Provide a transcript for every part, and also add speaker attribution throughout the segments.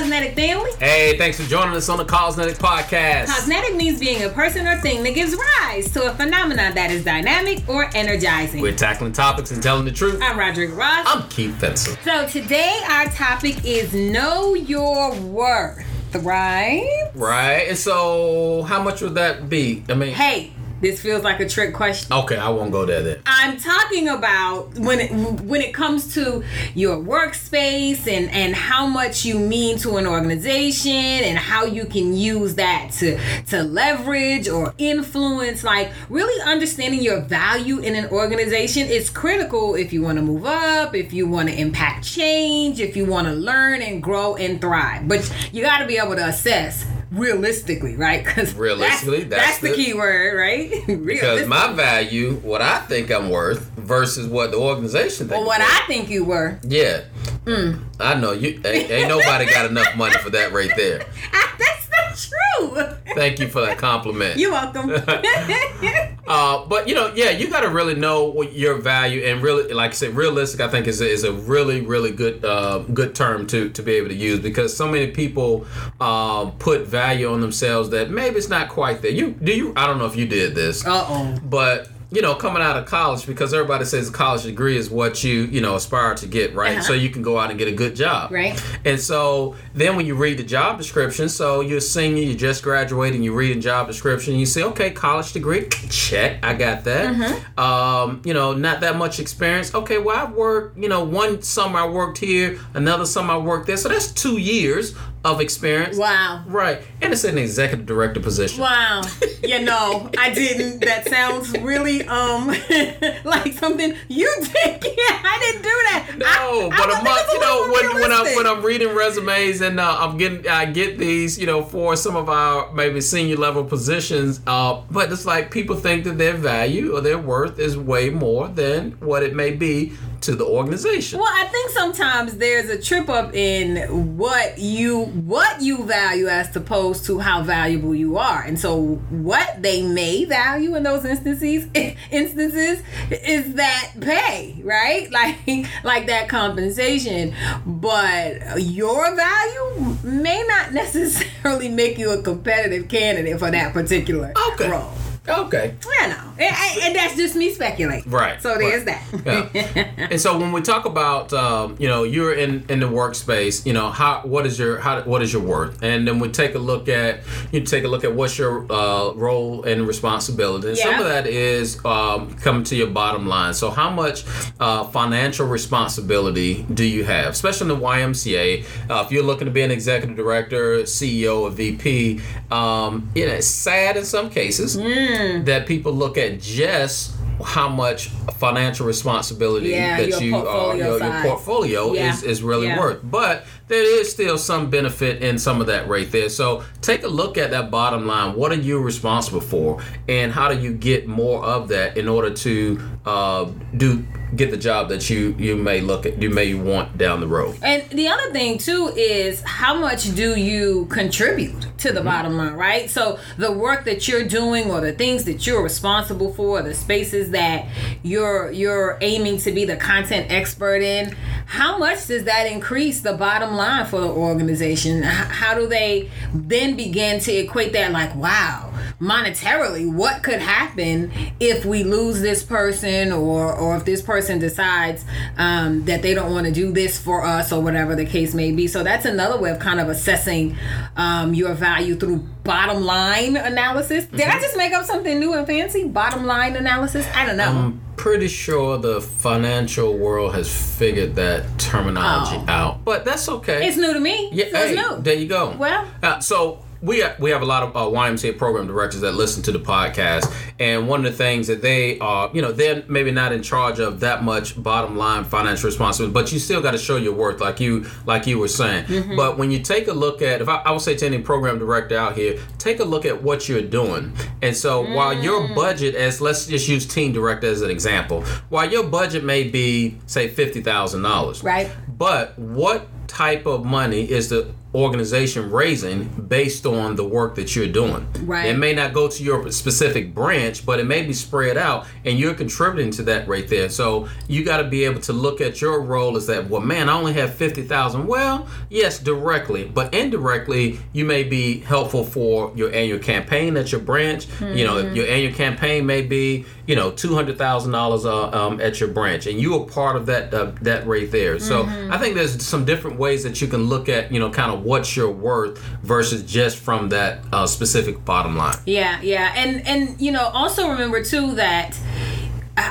Speaker 1: Cosmetic family.
Speaker 2: Hey, thanks for joining us on the Cosmetic Podcast.
Speaker 1: Cosmetic means being a person or thing that gives rise to a phenomenon that is dynamic or energizing.
Speaker 2: We're tackling topics and telling the truth.
Speaker 1: I'm Roderick Ross.
Speaker 2: I'm Keith Fenson.
Speaker 1: so today our topic is know your worth, right?
Speaker 2: Right, and so how much would that be? I mean,
Speaker 1: Hey, this feels like a trick question.
Speaker 2: okay, I won't go there then.
Speaker 1: I'm talking about when it when it comes to your workspace and and how much you mean to an organization and how you can use that to to leverage or influence like really understanding your value in an organization is critical if you want to move up, if you want to impact change, if you want to learn and grow and thrive. But you got to be able to assess realistically, right? Cuz
Speaker 2: Realistically,
Speaker 1: that's,
Speaker 2: that's
Speaker 1: the,
Speaker 2: the-
Speaker 1: key word, right?
Speaker 2: Because my value, what I think I'm worth, versus what the organization thinks.
Speaker 1: Well, what. I think you were.
Speaker 2: Yeah.
Speaker 1: Mm.
Speaker 2: I know you. Ain't, ain't nobody got enough money for that right there.
Speaker 1: That's not true.
Speaker 2: Thank you for that compliment.
Speaker 1: You're welcome.
Speaker 2: Uh, but you know, yeah, you got to really know what your value and really, like I said, realistic. I think is a, is a really really good uh, good term to to be able to use because so many people um, put value on themselves that maybe it's not quite there. You do you? I don't know if you did this,
Speaker 1: uh oh.
Speaker 2: but you know, coming out of college because everybody says a college degree is what you you know aspire to get, right?
Speaker 1: Uh-huh.
Speaker 2: So you can go out and get a good job,
Speaker 1: Right.
Speaker 2: and so then when you read the job description, so you're a senior, you just graduated, you read a job description, you say, okay, college degree, check, I got that.
Speaker 1: Mm-hmm.
Speaker 2: Um, you know, not that much experience. Okay, well, I've worked, you know, one summer I worked here, another summer I worked there, so that's two years of experience.
Speaker 1: Wow.
Speaker 2: Right, and it's an executive director position.
Speaker 1: Wow. You know, I didn't. That sounds really um like something you did. Yeah, I didn't do that.
Speaker 2: No,
Speaker 1: I,
Speaker 2: but
Speaker 1: I
Speaker 2: a month, you know,
Speaker 1: it's a little
Speaker 2: when when I'm when I'm reading resumes and uh, I'm getting I get these, you know, for some of our maybe senior level positions. Uh, but it's like people think that their value or their worth is way more than what it may be to the organization.
Speaker 1: Well, I think sometimes there's a trip up in what you what you value as opposed to how valuable you are. And so what they may value in those instances instances is that pay, right? Like like that compensation. But your value may not necessarily make you a competitive candidate for that particular
Speaker 2: Okay.
Speaker 1: role.
Speaker 2: Okay.
Speaker 1: I know. And, that's just me speculating.
Speaker 2: Right,
Speaker 1: So there's
Speaker 2: right.
Speaker 1: that.
Speaker 2: Yeah. and so when we talk about um, you know you're in in the workspace you know how what is your how what is your worth and then we take a look at you take a look at what's your uh, role and responsibility and some of that is um, coming to your bottom line so how much uh, financial responsibility do you have especially in the YMCA uh, if you're looking to be an executive director CEO or VP um, you know it's sad in some cases
Speaker 1: Mm.
Speaker 2: That people look at just how much financial responsibility
Speaker 1: Yeah,
Speaker 2: that
Speaker 1: your
Speaker 2: you uh,
Speaker 1: portfolio
Speaker 2: your, your portfolio
Speaker 1: Yeah,
Speaker 2: is, is really
Speaker 1: yeah.
Speaker 2: worth. But there is still some benefit in some of that right there. So take a look at that bottom line. What are you responsible for, and how do you get more of that in order to uh, do get the job that you you may look at you may want down the road.
Speaker 1: And the other thing too is how much do you contribute to the mm-hmm. bottom line, right? So the work that you're doing or the things that you're responsible for, the spaces that you're you're aiming to be the content expert in, how much does that increase the bottom line for the organization? How do they then begin to equate that like, wow, monetarily, what could happen if we lose this person or or if this person decides um, that they don't want to do this for us or whatever the case may be. So that's another way of kind of assessing um, your value through bottom line analysis. Did I just make up something new and fancy? Bottom line analysis? I don't know.
Speaker 2: I'm pretty sure the financial world has figured that terminology
Speaker 1: Oh.
Speaker 2: out, but that's okay.
Speaker 1: it's new to me.
Speaker 2: Yeah,
Speaker 1: so it's
Speaker 2: hey,
Speaker 1: new.
Speaker 2: there you go.
Speaker 1: Well-
Speaker 2: uh, so we we have a lot of uh, YMCA program directors that listen to the podcast, and one of the things that they are, you know, they're maybe not in charge of that much bottom line financial responsibility, but you still got to show your worth, like you like you were saying.
Speaker 1: Mm-hmm.
Speaker 2: But when you take a look at, if I, I would say to any program director out here, take a look at what you're doing, and so while
Speaker 1: Mm.
Speaker 2: your budget, as let's just use team director as an example, while your budget may be say fifty thousand dollars,
Speaker 1: Right.
Speaker 2: but what type of money is the organization raising based on the work that you're doing.
Speaker 1: Right.
Speaker 2: It may not go to your specific branch, but it may be spread out and you're contributing to that right there. So you got to be able to look at your role as that, well, man, I only have 50,000. Well, yes, directly, but indirectly, you may be helpful for your annual campaign at your branch. Mm-hmm. You know, your annual campaign may be, you know, $200,000 uh, um, at your branch and you are part of that, uh, that right there. So mm-hmm. I think there's some different ways that you can look at, you know, kind of what's your worth versus just from that uh, specific bottom line.
Speaker 1: Yeah, yeah, and and you know also remember too that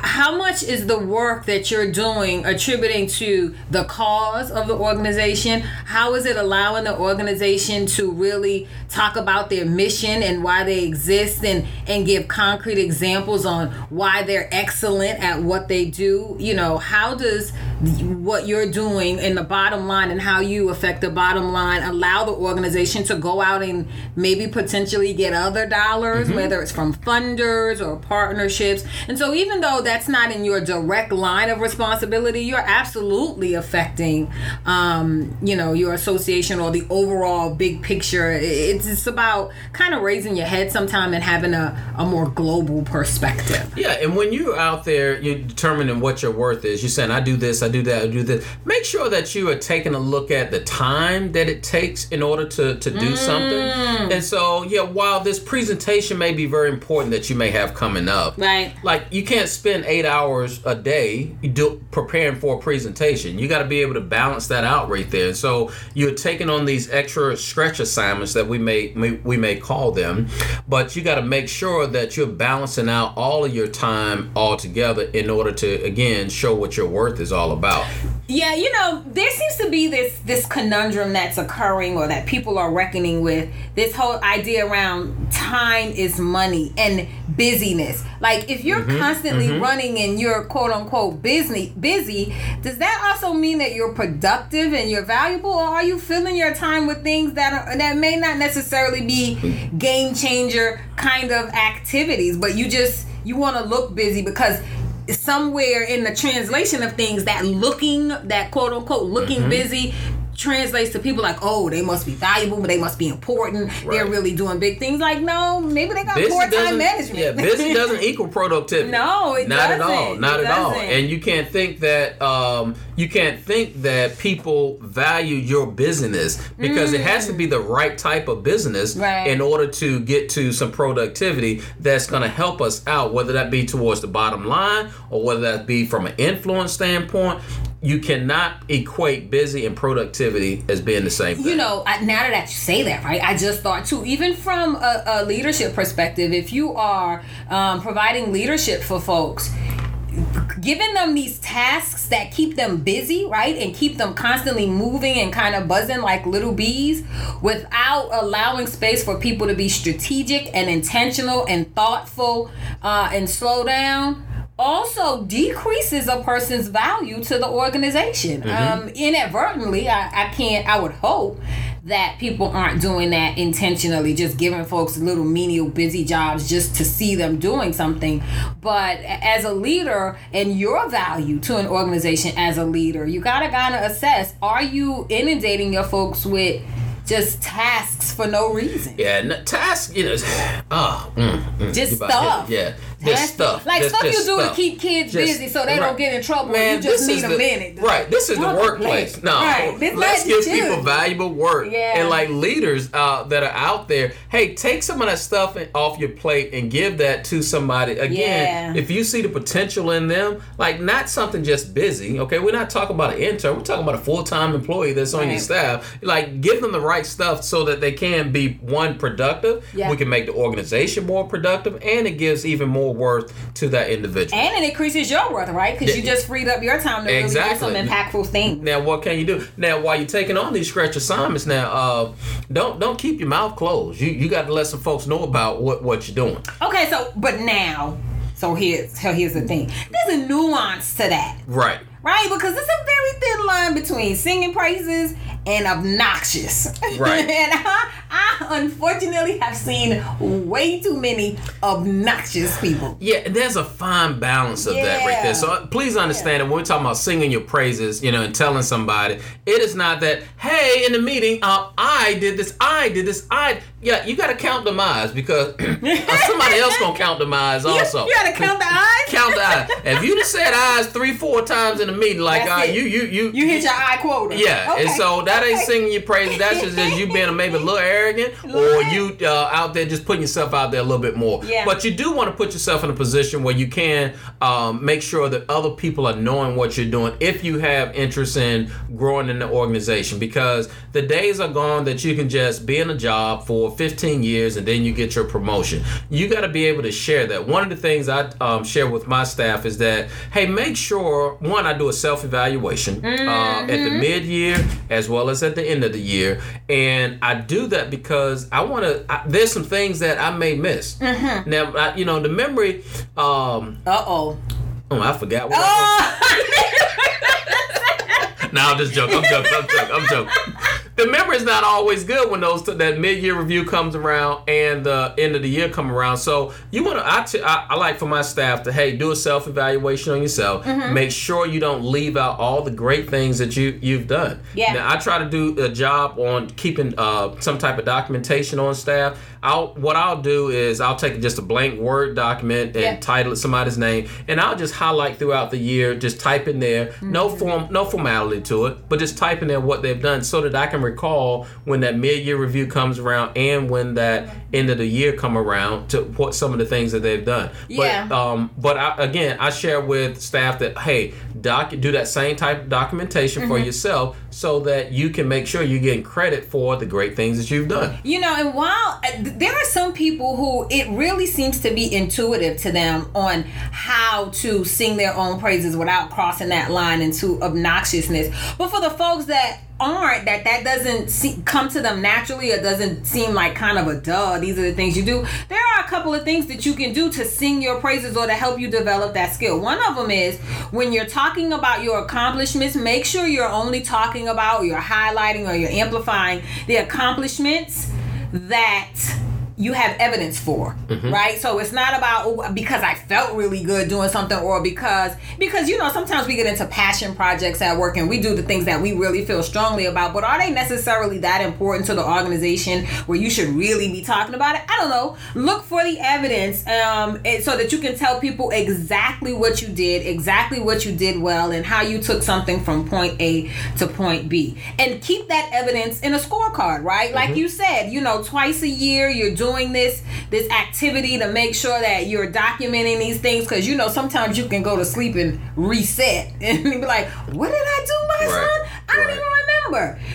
Speaker 1: how much is the work that you're doing attributing to the cause of the organization? How is it allowing the organization to really talk about their mission and why they exist and, and give concrete examples on why they're excellent at what they do? You know, how does what you're doing in the bottom line and how you affect the bottom line allow the organization to go out and maybe potentially get other dollars, mm-hmm. whether it's from funders or partnerships? And so even though that's not in your direct line of responsibility, you're absolutely affecting, um, you know, your association or the overall big picture. It's just about kind of raising your head sometime and having a, a more global perspective.
Speaker 2: Yeah, and when you're out there, you're determining what your worth is. You're saying, I do this, I do that, I do this. Make sure that you are taking a look at the time that it takes in order to, to do mm. something. And so, yeah, while this presentation may be very important that you may have coming up,
Speaker 1: right?
Speaker 2: Like you can't spend eight hours a day do, preparing for a presentation. You got to be able to balance that out right there. So you're taking on these extra stretch assignments that we may, may we may call them, but you got to make sure that you're balancing out all of your time all together in order to again show what your worth is all about.
Speaker 1: Yeah, you know, there seems to be this this conundrum that's occurring or that people are reckoning with this whole idea around time is money and busyness. Like if you're mm-hmm, constantly mm-hmm. running and you're quote unquote busy busy, does that also mean that you're productive and you're valuable or are you filling your time with things that are, that may not necessarily be game changer kind of activities, but you just you want to look busy because somewhere in the translation of things that looking that quote unquote looking mm-hmm. busy translates to people like, oh, they must be valuable, but they must be important. Right. They're really doing big things. Like, no, maybe they got busy poor time management.
Speaker 2: Yeah, busy doesn't equal productivity.
Speaker 1: No, it
Speaker 2: not
Speaker 1: doesn't.
Speaker 2: Not at all. Not
Speaker 1: it
Speaker 2: at
Speaker 1: doesn't.
Speaker 2: all. And you can't think that um, you can't think that people value your business because mm. it has to be the right type of business
Speaker 1: right.
Speaker 2: in order to get to some productivity that's going to help us out, whether that be towards the bottom line or whether that be from an influence standpoint you cannot equate busy and productivity as being the same thing.
Speaker 1: You know, now that you say that, right? I just thought too, even from a, a leadership perspective, if you are um, providing leadership for folks, giving them these tasks that keep them busy, right? And keep them constantly moving and kind of buzzing like little bees without allowing space for people to be strategic and intentional and thoughtful uh, and slow down also decreases a person's value to the organization. Mm-hmm. Um, inadvertently, I, I can't, I would hope that people aren't doing that intentionally, just giving folks little menial busy jobs just to see them doing something. But as a leader and your value to an organization as a leader, you gotta kind of assess are you inundating your folks with just tasks for no reason.
Speaker 2: Yeah, no, tasks, you know, oh, mm,
Speaker 1: mm, just stuff.
Speaker 2: Yeah, just stuff.
Speaker 1: Like
Speaker 2: just,
Speaker 1: stuff
Speaker 2: just
Speaker 1: you do
Speaker 2: stuff.
Speaker 1: to keep kids just, busy so they right. don't get in trouble. Man, you just need a
Speaker 2: the,
Speaker 1: minute.
Speaker 2: Right, this is the workplace. No, right. let's give people valuable work.
Speaker 1: Yeah.
Speaker 2: And like leaders uh, that are out there, hey, take some of that stuff off your plate and give that to somebody. Again, yeah. if you see the potential in them, like not something just busy, okay? We're not talking about an intern, we're talking about a full time employee that's on right. your staff. Like, give them the right stuff so that they can be one productive. Yeah. We can make the organization more productive, and it gives even more worth to that individual.
Speaker 1: And it increases your worth, right? Because yeah. you just freed up your time to exactly. really do some impactful things.
Speaker 2: Now, what can you do? Now, while you're taking on these stretch assignments, now uh, don't don't keep your mouth closed. You you got to let some folks know about what what you're doing.
Speaker 1: Okay, so but now. So here's here's the thing. There's a nuance to that.
Speaker 2: Right
Speaker 1: right? Because it's a very thin line between singing praises and obnoxious.
Speaker 2: Right.
Speaker 1: and I, I unfortunately have seen way too many obnoxious people.
Speaker 2: Yeah, there's a fine balance of that right there. So uh, please understand that when we're talking about singing your praises, you know, and telling somebody, it is not that, hey, in the meeting, uh, I did this, I did this, I. Yeah, you got to count the eyes because uh, somebody else gonna count the eyes also.
Speaker 1: You gotta count the eyes.
Speaker 2: count the eyes. If you just said eyes three, four times in a meeting, like uh, you, you, you,
Speaker 1: You hit your eye quota.
Speaker 2: Yeah, and
Speaker 1: Okay.
Speaker 2: so that ain't singing your praises. That's just, just you being maybe a little arrogant, or you uh, out there just putting yourself out there a little bit more.
Speaker 1: Yeah.
Speaker 2: But you do want to put yourself in a position where you can um, make sure that other people are knowing what you're doing if you have interest in growing in the organization. Because the days are gone that you can just be in a job for 15 years and then you get your promotion. You got to be able to share that. One of the things I um, share with my staff is that hey, make sure one I do a self evaluation uh, at the mid year as well as at the end of the year, and I do that because I want to. There's some things that I may miss. Now, I, you know, the memory. Um,
Speaker 1: Uh oh.
Speaker 2: oh, I forgot. What I was- no, I'm just joking. I'm joking. I'm joking. I'm joking. The memory is not always good when those that mid year review comes around and the end of the year come around. So you want to. I, t- I I like for my staff to hey do a self evaluation on yourself.
Speaker 1: Mm-hmm.
Speaker 2: Make sure you don't leave out all the great things that you you've done.
Speaker 1: Yeah.
Speaker 2: Now I try to do a job on keeping uh, some type of documentation on staff. I'll what I'll do is I'll take just a blank Word document and
Speaker 1: Yeah.
Speaker 2: title it somebody's name, and I'll just highlight throughout the year. Just type in there, no
Speaker 1: Mm-hmm.
Speaker 2: form, no formality to it, but just type in there what they've done, so that I can recall when that mid-year review comes around and when that end of the year come around to what some of the things that they've done.
Speaker 1: Yeah.
Speaker 2: But um, but I, again, I share with staff that hey, doc, do that same type of documentation
Speaker 1: Mm-hmm.
Speaker 2: for yourself, so that you can make sure you're getting credit for the great things that you've done.
Speaker 1: You know, and while uh, there are some people who it really seems to be intuitive to them on how to sing their own praises without crossing that line into obnoxiousness. But for the folks that aren't, that that doesn't see, come to them naturally or doesn't seem like kind of a duh, these are the things you do. There are a couple of things that you can do to sing your praises or to help you develop that skill. One of them is when you're talking about your accomplishments, make sure you're only talking about, you're highlighting or you're amplifying the accomplishments that you have evidence for right? So it's not about oh, because i felt really good doing something or because because you know sometimes we get into passion projects at work and we do the things that we really feel strongly about but are they necessarily that important to the organization where you should really be talking about it? I don't know. Look for the evidence um so that you can tell people exactly what you did exactly what you did well and how you took something from point a to point b. And keep that evidence in a scorecard right? Like you said you know twice a year you're doing this this activity to make sure that you're documenting these things because you know sometimes you can go to sleep and reset. And be like what did i do last
Speaker 2: Right,
Speaker 1: month i don't even remember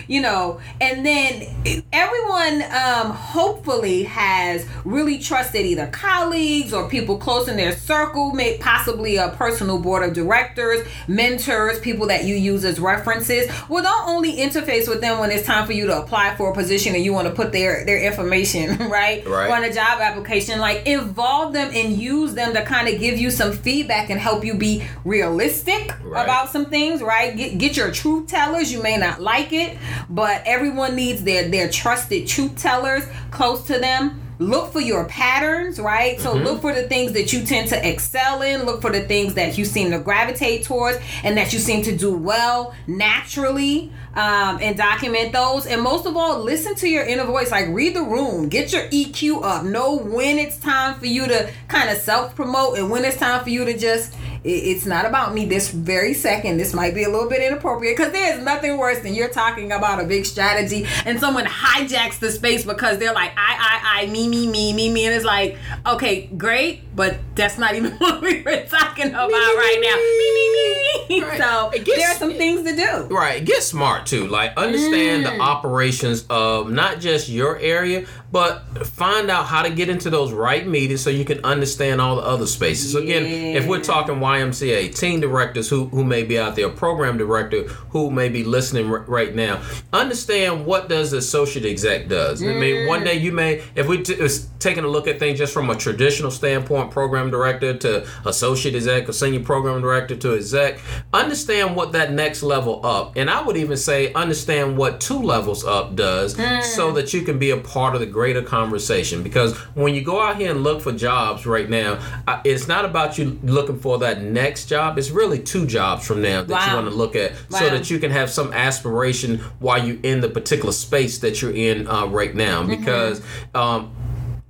Speaker 1: you know? And then everyone um, hopefully has really trusted either colleagues or people close in their circle may possibly a personal board of directors mentors people that you use as references. Well don't only interface with them when it's time for you to apply for a position and you want to put their their information right,
Speaker 2: Right.
Speaker 1: on a job application. Like involve them and use them to kind of give you some feedback and help you be realistic
Speaker 2: Right.
Speaker 1: about some things right? Get, get your truth tellers. You may not like it but everyone needs their their trusted truth tellers close to them. Look for your patterns right? So look for the things that you tend to excel in. Look for the things that you seem to gravitate towards and that you seem to do well naturally um, and document those. And most of all listen to your inner voice. Like read the room. Get your eq up. Know when it's time for you to kind of self-promote and when it's time for you to just it's not about me this very second. This might be a little bit inappropriate because there's nothing worse than you're talking about a big strategy and someone hijacks the space because they're like, I, I, I, me, me, me, me, me. And it's like, okay, great, but that's not even what we were talking about right now. Me, me, me, me.
Speaker 2: Right.
Speaker 1: So
Speaker 2: It gets-
Speaker 1: there are some things to do.
Speaker 2: Right. Get smart too. Like understand
Speaker 1: Mm.
Speaker 2: the operations of not just your area, but find out how to get into those right meetings so you can understand all the other spaces. So again, if we're talking YMCA, team directors who, who may be out there, program director who may be listening r- right now, understand what does the associate exec does. I mean, one day you may, if we t- is taking a look at things just from a traditional standpoint, program director to associate exec or senior program director to exec, understand what that next level up, and I would even say understand what two levels up does, so that you can be a part of the greater conversation. Because when you go out here and look for jobs right now, it's not about you looking for that next job. It's really two jobs from now that you want to look at, so that you can have some aspiration while you're in the particular space that you're in uh, right now.
Speaker 1: Mm-hmm.
Speaker 2: Because um,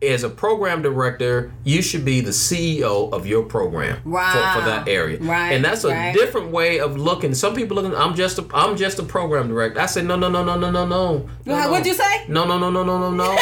Speaker 2: as a program director, you should be the CEO of your program for,
Speaker 1: Wow.
Speaker 2: for that area.
Speaker 1: Right,
Speaker 2: And that's a
Speaker 1: right.
Speaker 2: different way of looking. Some people looking, I'm just a I'm just a program director. I said, no, no, no, no, no, no, no. no, no.
Speaker 1: What'd you say?
Speaker 2: No, no, no, no, no, no, no.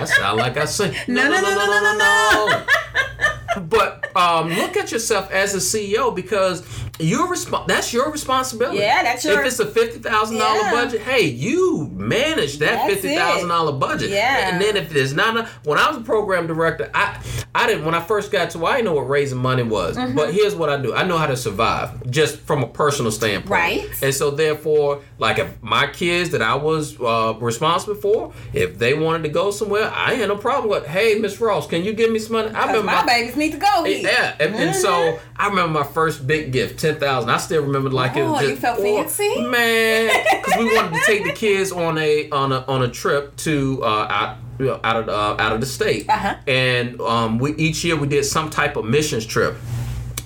Speaker 2: I sound like I sing.
Speaker 1: No, no, no, no, no, no, no.
Speaker 2: But um, look at yourself as a CEO because you're resp- that's your responsibility.
Speaker 1: Yeah, that's your-
Speaker 2: If it's a fifty thousand dollar
Speaker 1: Yeah.
Speaker 2: budget, hey, you manage that
Speaker 1: That's
Speaker 2: fifty thousand dollar budget.
Speaker 1: Yeah.
Speaker 2: And then if there's not a, when I was a program director, I I didn't when I first got to I didn't know what raising money was.
Speaker 1: Mm-hmm.
Speaker 2: But here's what I do. I know how to survive just from a personal standpoint.
Speaker 1: Right.
Speaker 2: And so therefore, like if my kids that I was uh, responsible for, if they wanted to go somewhere, I had no problem with, hey, Miss Ross, can you give me some money? I
Speaker 1: Because my babies need to go here.
Speaker 2: yeah, and, and so I remember my first big gift, ten thousand. I still remember like it
Speaker 1: Oh,
Speaker 2: was
Speaker 1: you
Speaker 2: just
Speaker 1: felt
Speaker 2: oh,
Speaker 1: fancy?
Speaker 2: man, because we wanted to take the kids on a on a on a trip to uh, out you know, out of the, uh, out of the state,
Speaker 1: Uh-huh.
Speaker 2: and um, we each year we did some type of missions trip.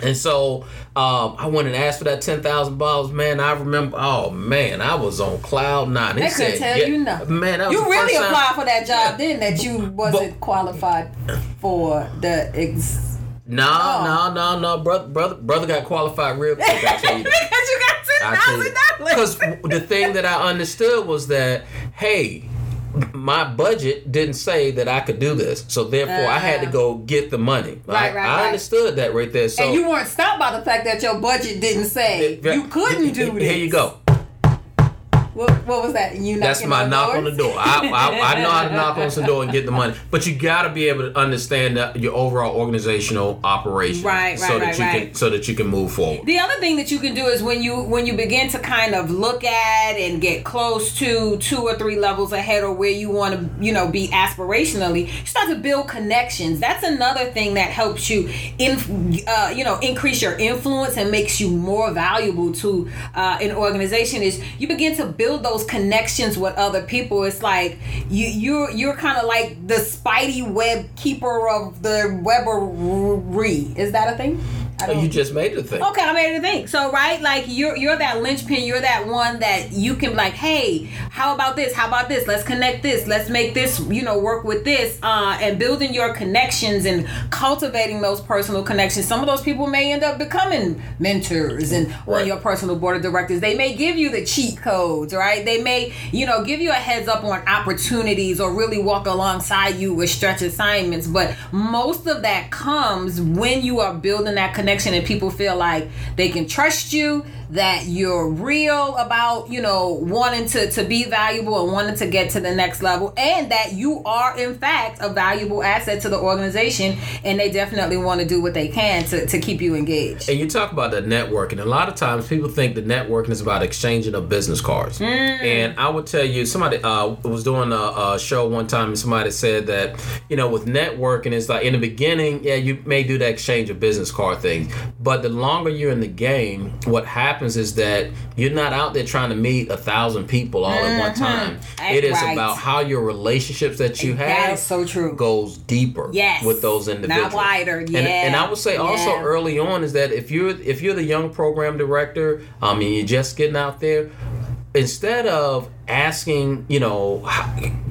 Speaker 2: And so um, I went and asked for that ten thousand dollars. Man, I remember. Oh man, I was on cloud nine.
Speaker 1: They couldn't tell you nothing.
Speaker 2: Man, that was
Speaker 1: You really applied for that job then that you wasn't qualified for the ex.
Speaker 2: No, no, no, no, brother, brother, brother got qualified real quick. I tell you that.
Speaker 1: because you got ten thousand
Speaker 2: Because the thing that I understood was that, hey, my budget didn't say that I could do this, so therefore I had to uh. go get the money.
Speaker 1: Right, right,
Speaker 2: I
Speaker 1: right.
Speaker 2: understood that right there. So
Speaker 1: And you weren't stopped by the fact that your budget didn't say
Speaker 2: Yeah,
Speaker 1: you couldn't do this.
Speaker 2: Here you go.
Speaker 1: What, what was that? You
Speaker 2: That's my knock on the door. I, I, I know how to knock on some door and get the money, but you got to be able to understand your overall organizational operation,
Speaker 1: Right,
Speaker 2: so
Speaker 1: right,
Speaker 2: that
Speaker 1: right,
Speaker 2: you
Speaker 1: right.
Speaker 2: can so that you can move forward.
Speaker 1: The other thing that you can do is when you when you begin to kind of look at and get close to two or three levels ahead or where you want to you know be aspirationally, you start to build connections. That's another thing that helps you in uh, you know increase your influence and makes you more valuable to uh, an organization. Is you begin to build those connections with other people. It's like you you're you're kind of like the Spidey web keeper of the webbery. Is that a thing?
Speaker 2: Oh, you just made the thing.
Speaker 1: Okay, I made the thing. So right, like you're you're that linchpin. You're that one that you can like, hey, how about this? How about this? Let's connect this. Let's make this. You know, work with this. Uh, and building your connections and cultivating those personal connections. Some of those people may end up becoming mentors and on your personal board of directors. They may give you the cheat codes, right? They may you know give you a heads up on opportunities or really walk alongside you with stretch assignments. But most of that comes when you are building that connection and people feel like they can trust you that you're real about you know wanting to to be valuable and wanting to get to the next level and that you are in fact a valuable asset to the organization and they definitely want to do what they can to, to keep you engaged
Speaker 2: And you talk about the networking. A lot of times people think the networking is about exchanging of business cards.
Speaker 1: Mm.
Speaker 2: And I would tell you, somebody uh, was doing a, a show one time and somebody said that, you know, with networking, it's like in the beginning, yeah, you may do the exchange of business card thing. But the longer you're in the game, what happens is that you're not out there trying to meet a thousand people all at one time.
Speaker 1: That's
Speaker 2: It is
Speaker 1: Mm-hmm. right.
Speaker 2: about how your relationships that you have
Speaker 1: that is so true
Speaker 2: goes deeper
Speaker 1: Yes.
Speaker 2: with those individuals.
Speaker 1: Not wider,
Speaker 2: And,
Speaker 1: yeah,
Speaker 2: and I would say also
Speaker 1: yeah.
Speaker 2: early on is that if you're if you're the young program director, um, and you're just getting out there, instead of asking, you know,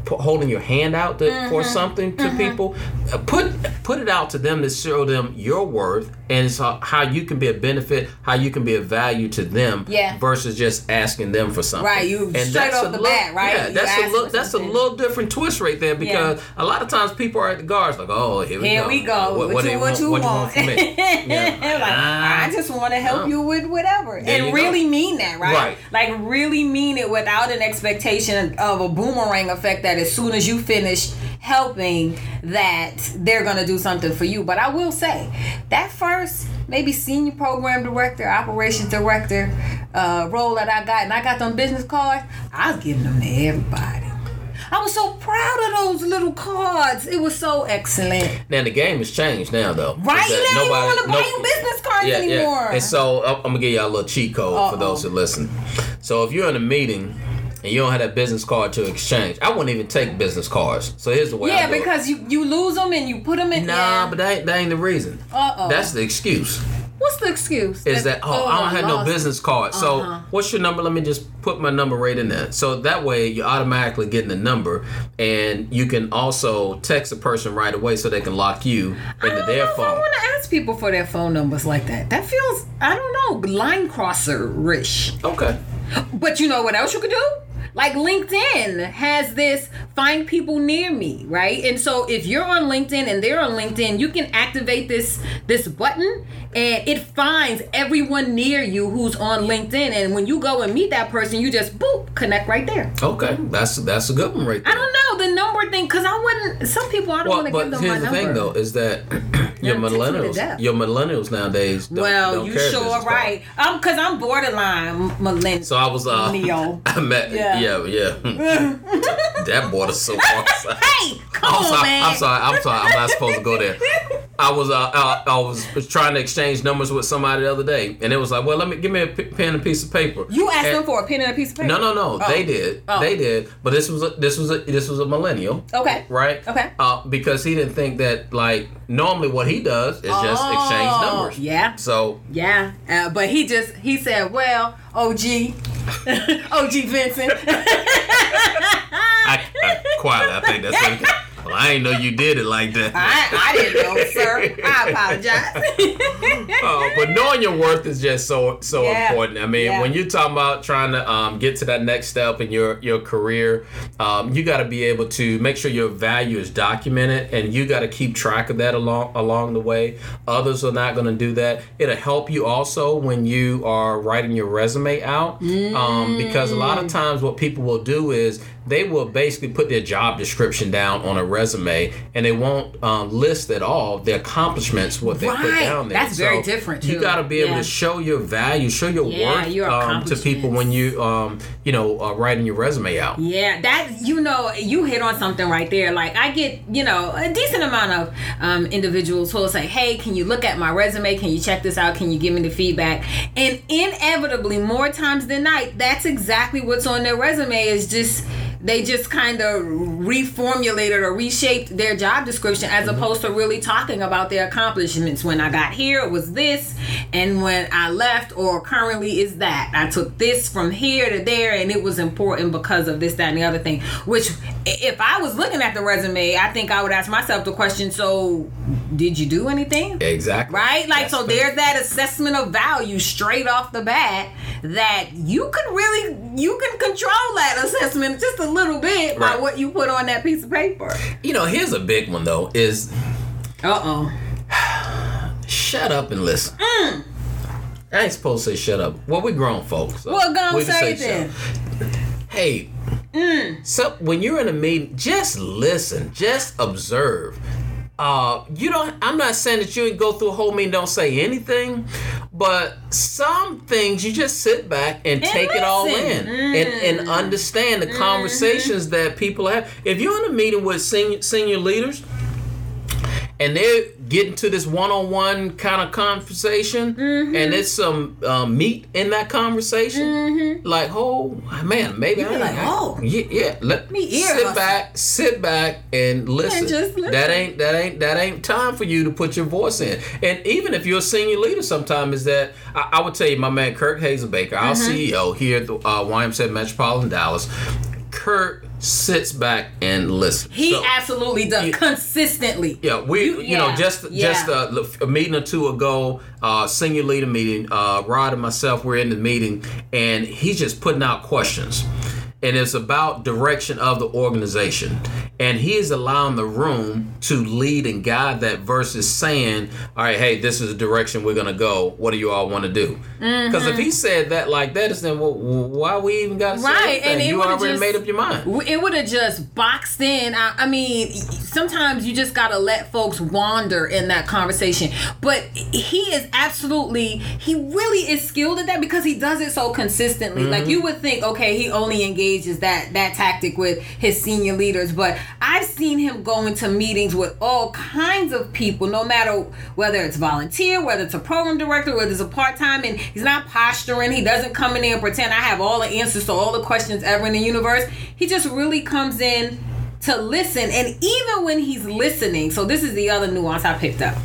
Speaker 2: holding your hand out to,
Speaker 1: Mm-hmm.
Speaker 2: for something to people, uh, put put it out to them to show them your worth and so how you can be a benefit, how you can be a value to them,
Speaker 1: Yeah.
Speaker 2: versus just asking them for something.
Speaker 1: Right, you straight
Speaker 2: that's
Speaker 1: off the
Speaker 2: little-
Speaker 1: bat, right?
Speaker 2: Yeah,
Speaker 1: You
Speaker 2: that's a little that's a little different twist right there because a lot of times people are at the guards like, oh, here we go.
Speaker 1: Here
Speaker 2: go.
Speaker 1: we go. What,
Speaker 2: they
Speaker 1: you, what you
Speaker 2: what
Speaker 1: want?
Speaker 2: from me? Yeah.
Speaker 1: like,
Speaker 2: Ah.
Speaker 1: I just want to help you with whatever, and
Speaker 2: you
Speaker 1: really mean that, right?
Speaker 2: Right.
Speaker 1: Like really mean it without an expectation expectation of a boomerang effect that as soon as you finish helping that they're gonna do something for you. But I will say that first maybe senior program director, operations director uh, role that I got, and I got them business cards. I was giving them to everybody. I was so proud of those little cards. It was so excellent.
Speaker 2: Now the game has changed now though.
Speaker 1: Right
Speaker 2: Is that
Speaker 1: now, you
Speaker 2: nobody-
Speaker 1: want to buy
Speaker 2: no-
Speaker 1: you business cards
Speaker 2: yeah,
Speaker 1: anymore.
Speaker 2: Yeah. And so I'm I'm gonna give y'all a little cheat code
Speaker 1: Uh-oh.
Speaker 2: for those who listen. So if you're in a meeting and you don't have that business card to exchange, I wouldn't even take business cards. So here's the way. I
Speaker 1: yeah,
Speaker 2: do it.
Speaker 1: because you you lose them and you put them in.
Speaker 2: Nah,
Speaker 1: yeah.
Speaker 2: but that ain't, that ain't the reason.
Speaker 1: Uh-oh.
Speaker 2: That's the excuse.
Speaker 1: what's the excuse?
Speaker 2: Is that oh, I don't have no business card.
Speaker 1: Uh-huh.
Speaker 2: So what's your number? Let me just put my number right in there. So that way you're automatically getting the number, and you can also text a person right away so they can lock you into their phone.
Speaker 1: I don't
Speaker 2: their
Speaker 1: know if I want to ask people for their phone numbers like that. That feels I don't know line crosser ish.
Speaker 2: Okay.
Speaker 1: But you know what else you could do? Like LinkedIn has this find people near me, right? And so if you're on LinkedIn and they're on LinkedIn, you can activate this this button and it finds everyone near you who's on LinkedIn. And when you go and meet that person, you just boop, connect right there.
Speaker 2: Okay. That's that's a good one right
Speaker 1: I
Speaker 2: there.
Speaker 1: don't number thing because I wouldn't. Some people I don't
Speaker 2: Well,
Speaker 1: want to give them my number.
Speaker 2: But here's the thing though, is that your
Speaker 1: Yeah, text me to
Speaker 2: millennials, your millennials nowadays don't,
Speaker 1: well,
Speaker 2: don't
Speaker 1: you sure right. Um, cause I'm borderline millennial.
Speaker 2: So I was uh
Speaker 1: Neo.
Speaker 2: I met
Speaker 1: Yeah.
Speaker 2: yeah, yeah. that is so awesome.
Speaker 1: hey, come
Speaker 2: I'm
Speaker 1: on,
Speaker 2: sorry,
Speaker 1: man.
Speaker 2: I'm sorry. I'm sorry. I'm not supposed to go there. I was uh, uh, I was trying to exchange numbers with somebody the other day, and it was like, well, let me give me a p- pen and a piece of paper.
Speaker 1: You asked
Speaker 2: And-
Speaker 1: them for a pen and a piece of paper.
Speaker 2: No, no, no.
Speaker 1: Oh.
Speaker 2: They did.
Speaker 1: Oh.
Speaker 2: They did. But this was a, this was a this was a millennial,
Speaker 1: Okay.
Speaker 2: right?
Speaker 1: Okay.
Speaker 2: Uh, because he didn't think that like normally what he does is just exchange
Speaker 1: Oh,
Speaker 2: numbers.
Speaker 1: Yeah.
Speaker 2: So
Speaker 1: Yeah. Uh, but he just he said, well, OG, OG Vincent.
Speaker 2: I, I quietly, I think that's what. He, well, I ain't know you did it like that.
Speaker 1: I, I didn't know, sir. I apologize.
Speaker 2: Uh, but knowing your worth is just so so
Speaker 1: Yeah.
Speaker 2: important. I mean,
Speaker 1: Yeah.
Speaker 2: when you're talking about trying to um, get to that next step in your your career, um, you got to be able to make sure your value is documented, and you got to keep track of that along along the way. Others are not going to do that. It'll help you also when you are writing your resume out, um, because a lot of times what people will do is they will basically put their job description down on a resume, and they won't um, list at all the accomplishments what they put down there.
Speaker 1: That's very different,
Speaker 2: You got to be able
Speaker 1: Yeah.
Speaker 2: to show your value, show your
Speaker 1: Yeah,
Speaker 2: worth
Speaker 1: your
Speaker 2: um, to people when you, um, you know, uh, writing your resume out.
Speaker 1: Yeah, that you know, you hit on something right there. Like I get, you know, a decent amount of um, individuals who will say, "Hey, can you look at my resume? Can you check this out? Can you give me the feedback?" And inevitably, more times than not, that's exactly what's on their resume. Is just they just kind of reformulated or reshaped their job description as mm-hmm. opposed to really talking about their accomplishments. When I got here, it was this, and when I left, or currently is that. I took this from here to there, and it was important because of this, that, and the other thing. Which, if I was looking at the resume, I think I would ask myself the question: So, did you do anything?
Speaker 2: Exactly.
Speaker 1: Right? Like,
Speaker 2: That's
Speaker 1: so there's that assessment of value straight off the bat that you can really, you can control that assessment just a little bit by what you put on that piece of paper.
Speaker 2: You know, here's a big one though: is
Speaker 1: Uh oh.
Speaker 2: shut up and listen. I ain't supposed to say shut up. Well, we grown folks. so
Speaker 1: Well, go
Speaker 2: we
Speaker 1: say it
Speaker 2: shut
Speaker 1: then.
Speaker 2: up. Hey, so when you're in a meeting, just listen, just observe. Uh, you don't. I'm not saying that you go through a whole meeting, don't say anything, but some things you just sit back and, take it all
Speaker 1: listen.
Speaker 2: in and, and mm. understand the mm-hmm. conversations that people have. If you're in a meeting with senior senior leaders, and they're getting to this one-on-one kind of conversation
Speaker 1: Mm-hmm.
Speaker 2: and there's some um, meat in that conversation like oh man maybe I,
Speaker 1: like, oh.
Speaker 2: yeah, yeah let
Speaker 1: Me ear
Speaker 2: sit
Speaker 1: hustle.
Speaker 2: back sit back and listen.
Speaker 1: just listen.
Speaker 2: that ain't that ain't that ain't time for you to put your voice in and even if you're a senior leader sometimes is that I, I would tell you my man Kurt Hazelbaker our
Speaker 1: Mm-hmm.
Speaker 2: CEO here at the uh, YMCA Metropolitan Dallas Kurt sits back and listens
Speaker 1: He
Speaker 2: So-
Speaker 1: absolutely does
Speaker 2: Yeah.
Speaker 1: consistently.
Speaker 2: yeah, we you,
Speaker 1: You-
Speaker 2: know just
Speaker 1: yeah.
Speaker 2: just a, a meeting or two ago, uh, senior leader meeting. Uh, Rod and myself were in the meeting, and he's just putting out questions, and it's about direction of the organization. and he is allowing the room to lead and guide that versus saying, "All right, hey, this is the direction we're gonna go. What do you all want to do?" Mm-hmm. Because if he said that like that, it's then well, why we even got to
Speaker 1: Right, and
Speaker 2: you already
Speaker 1: just-
Speaker 2: made up your mind.
Speaker 1: It would have just boxed in. I, I mean, sometimes you just gotta let folks wander in that conversation. But he is absolutely, he really is skilled at that because he does it so consistently. Like mm-hmm. you would think, okay, he only engages that that tactic with his senior leaders, but I've seen him go into meetings with all kinds of people, no matter whether it's volunteer, whether it's a program director, whether it's a part time, and he's not posturing. He doesn't come in there and pretend I have all the answers to all the questions ever in the universe. He just really comes in to listen, and even when he's listening, so this is the other nuance I picked up.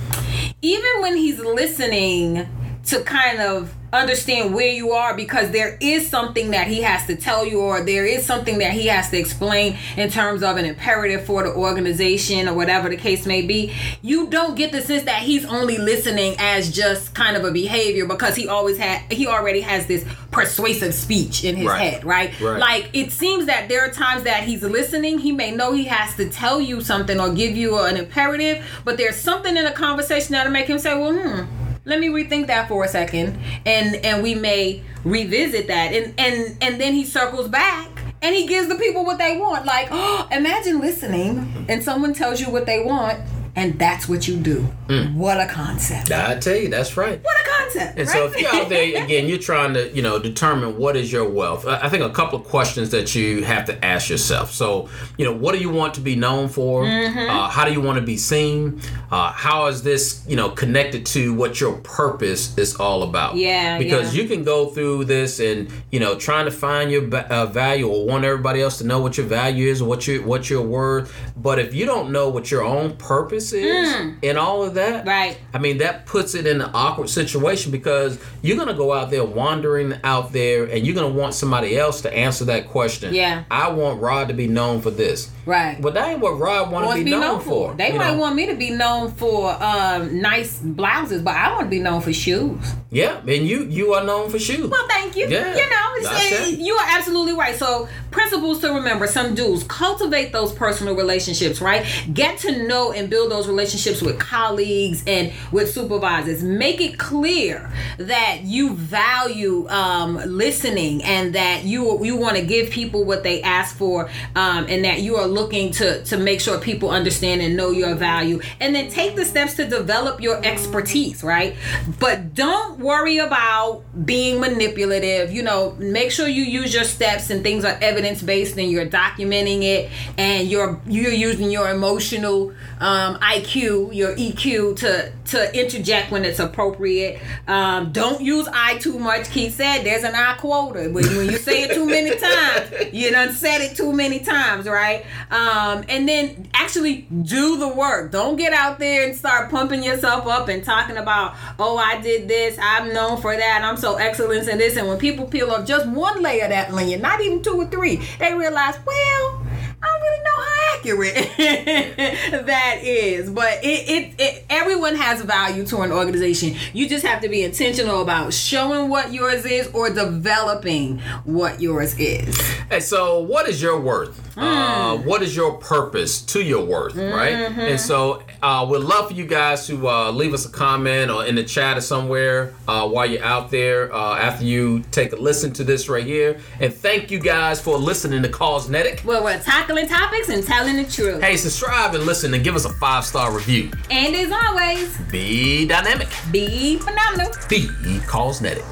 Speaker 1: Even when he's listening to kind of understand where you are because there is something that he has to tell you or there is something that he has to explain in terms of an imperative for the organization or whatever the case may be you don't get the sense that he's only listening as just kind of a behavior because he always had he already has this persuasive speech in his
Speaker 2: Right.
Speaker 1: head right?
Speaker 2: Right.
Speaker 1: like it seems that there are times that he's listening he may know he has to tell you something or give you an imperative but there's something in a conversation that'll make him say well hmm let me rethink that for a second and and we may revisit that and and and then he circles back and he gives the people what they want like oh, imagine listening and someone tells you what they want and that's what you do what a concept
Speaker 2: I tell you, that's right.
Speaker 1: what a concept
Speaker 2: And
Speaker 1: right?
Speaker 2: so if you're out there again, you're trying to you know determine what is your wealth. I I think a couple of questions that you have to ask yourself. So you know, what do you want to be known for?
Speaker 1: Mm-hmm.
Speaker 2: Uh, how do you want to be seen? Uh, how is this you know connected to what your purpose is all about?
Speaker 1: Yeah,
Speaker 2: because
Speaker 1: yeah.
Speaker 2: you can go through this and you know trying to find your uh, value or want everybody else to know what your value is or what you what you're worth. But if you don't know what your own purpose is in all of that,
Speaker 1: Mm. Right.
Speaker 2: I mean, that puts it in an awkward situation because you're going to go out there wandering out there and you're going to want somebody else to answer that question.
Speaker 1: Yeah.
Speaker 2: I want Rod to be known for this.
Speaker 1: Right
Speaker 2: But that ain't what Rod want to
Speaker 1: wants
Speaker 2: be, known, for.
Speaker 1: They might
Speaker 2: know?
Speaker 1: want me to be known for um, nice blouses, but I want to be known for shoes.
Speaker 2: Yeah, and you you are known for shoes.
Speaker 1: Well, thank you.
Speaker 2: Yeah,
Speaker 1: you know, it's-
Speaker 2: that's it.
Speaker 1: you are absolutely right. So, principles to remember, some dudes Cultivate those personal relationships, right? Get to know and build those relationships with colleagues and with supervisors. Make it clear that you value um, listening and that you you want to give people what they ask for, um, and that you are looking to to make sure people understand and know your value. And then take the steps to develop your expertise, right? But don't worry about being manipulative. You know, make sure you use your steps and things are evidence based and you're documenting it and you're you're using your emotional um, IQ, your EQ to to interject when it's appropriate. Um, don't use I too much. Keith said there's an I quota. When, when you say it too many times, you done said it too many times, right? Um, and then actually do the work. Don't get out there and start pumping yourself up and talking about, oh, I did this, I'm known for that, I'm so excellent in this. And when people peel off just one layer of that onion, not even two or three, they realize, well, I don't really know how accurate that is. But it, it, it everyone has value to an organization. You just have to be intentional about showing what yours is or developing what yours is.
Speaker 2: Hey, so what is your worth?
Speaker 1: Hmm.
Speaker 2: Uh, what is your purpose to your worth, right?
Speaker 1: Mm-hmm.
Speaker 2: And so uh, we'd love for you guys to uh, leave us a comment or in the chat or somewhere uh, while you're out there uh, after you take a listen to this right here. And thank you guys for listening to Cosmetic.
Speaker 1: Well, we're tackling topics and telling the truth.
Speaker 2: Hey, subscribe and listen and give us a five star review.
Speaker 1: And as always,
Speaker 2: Be dynamic.
Speaker 1: be phenomenal.
Speaker 2: Be Cosmetic.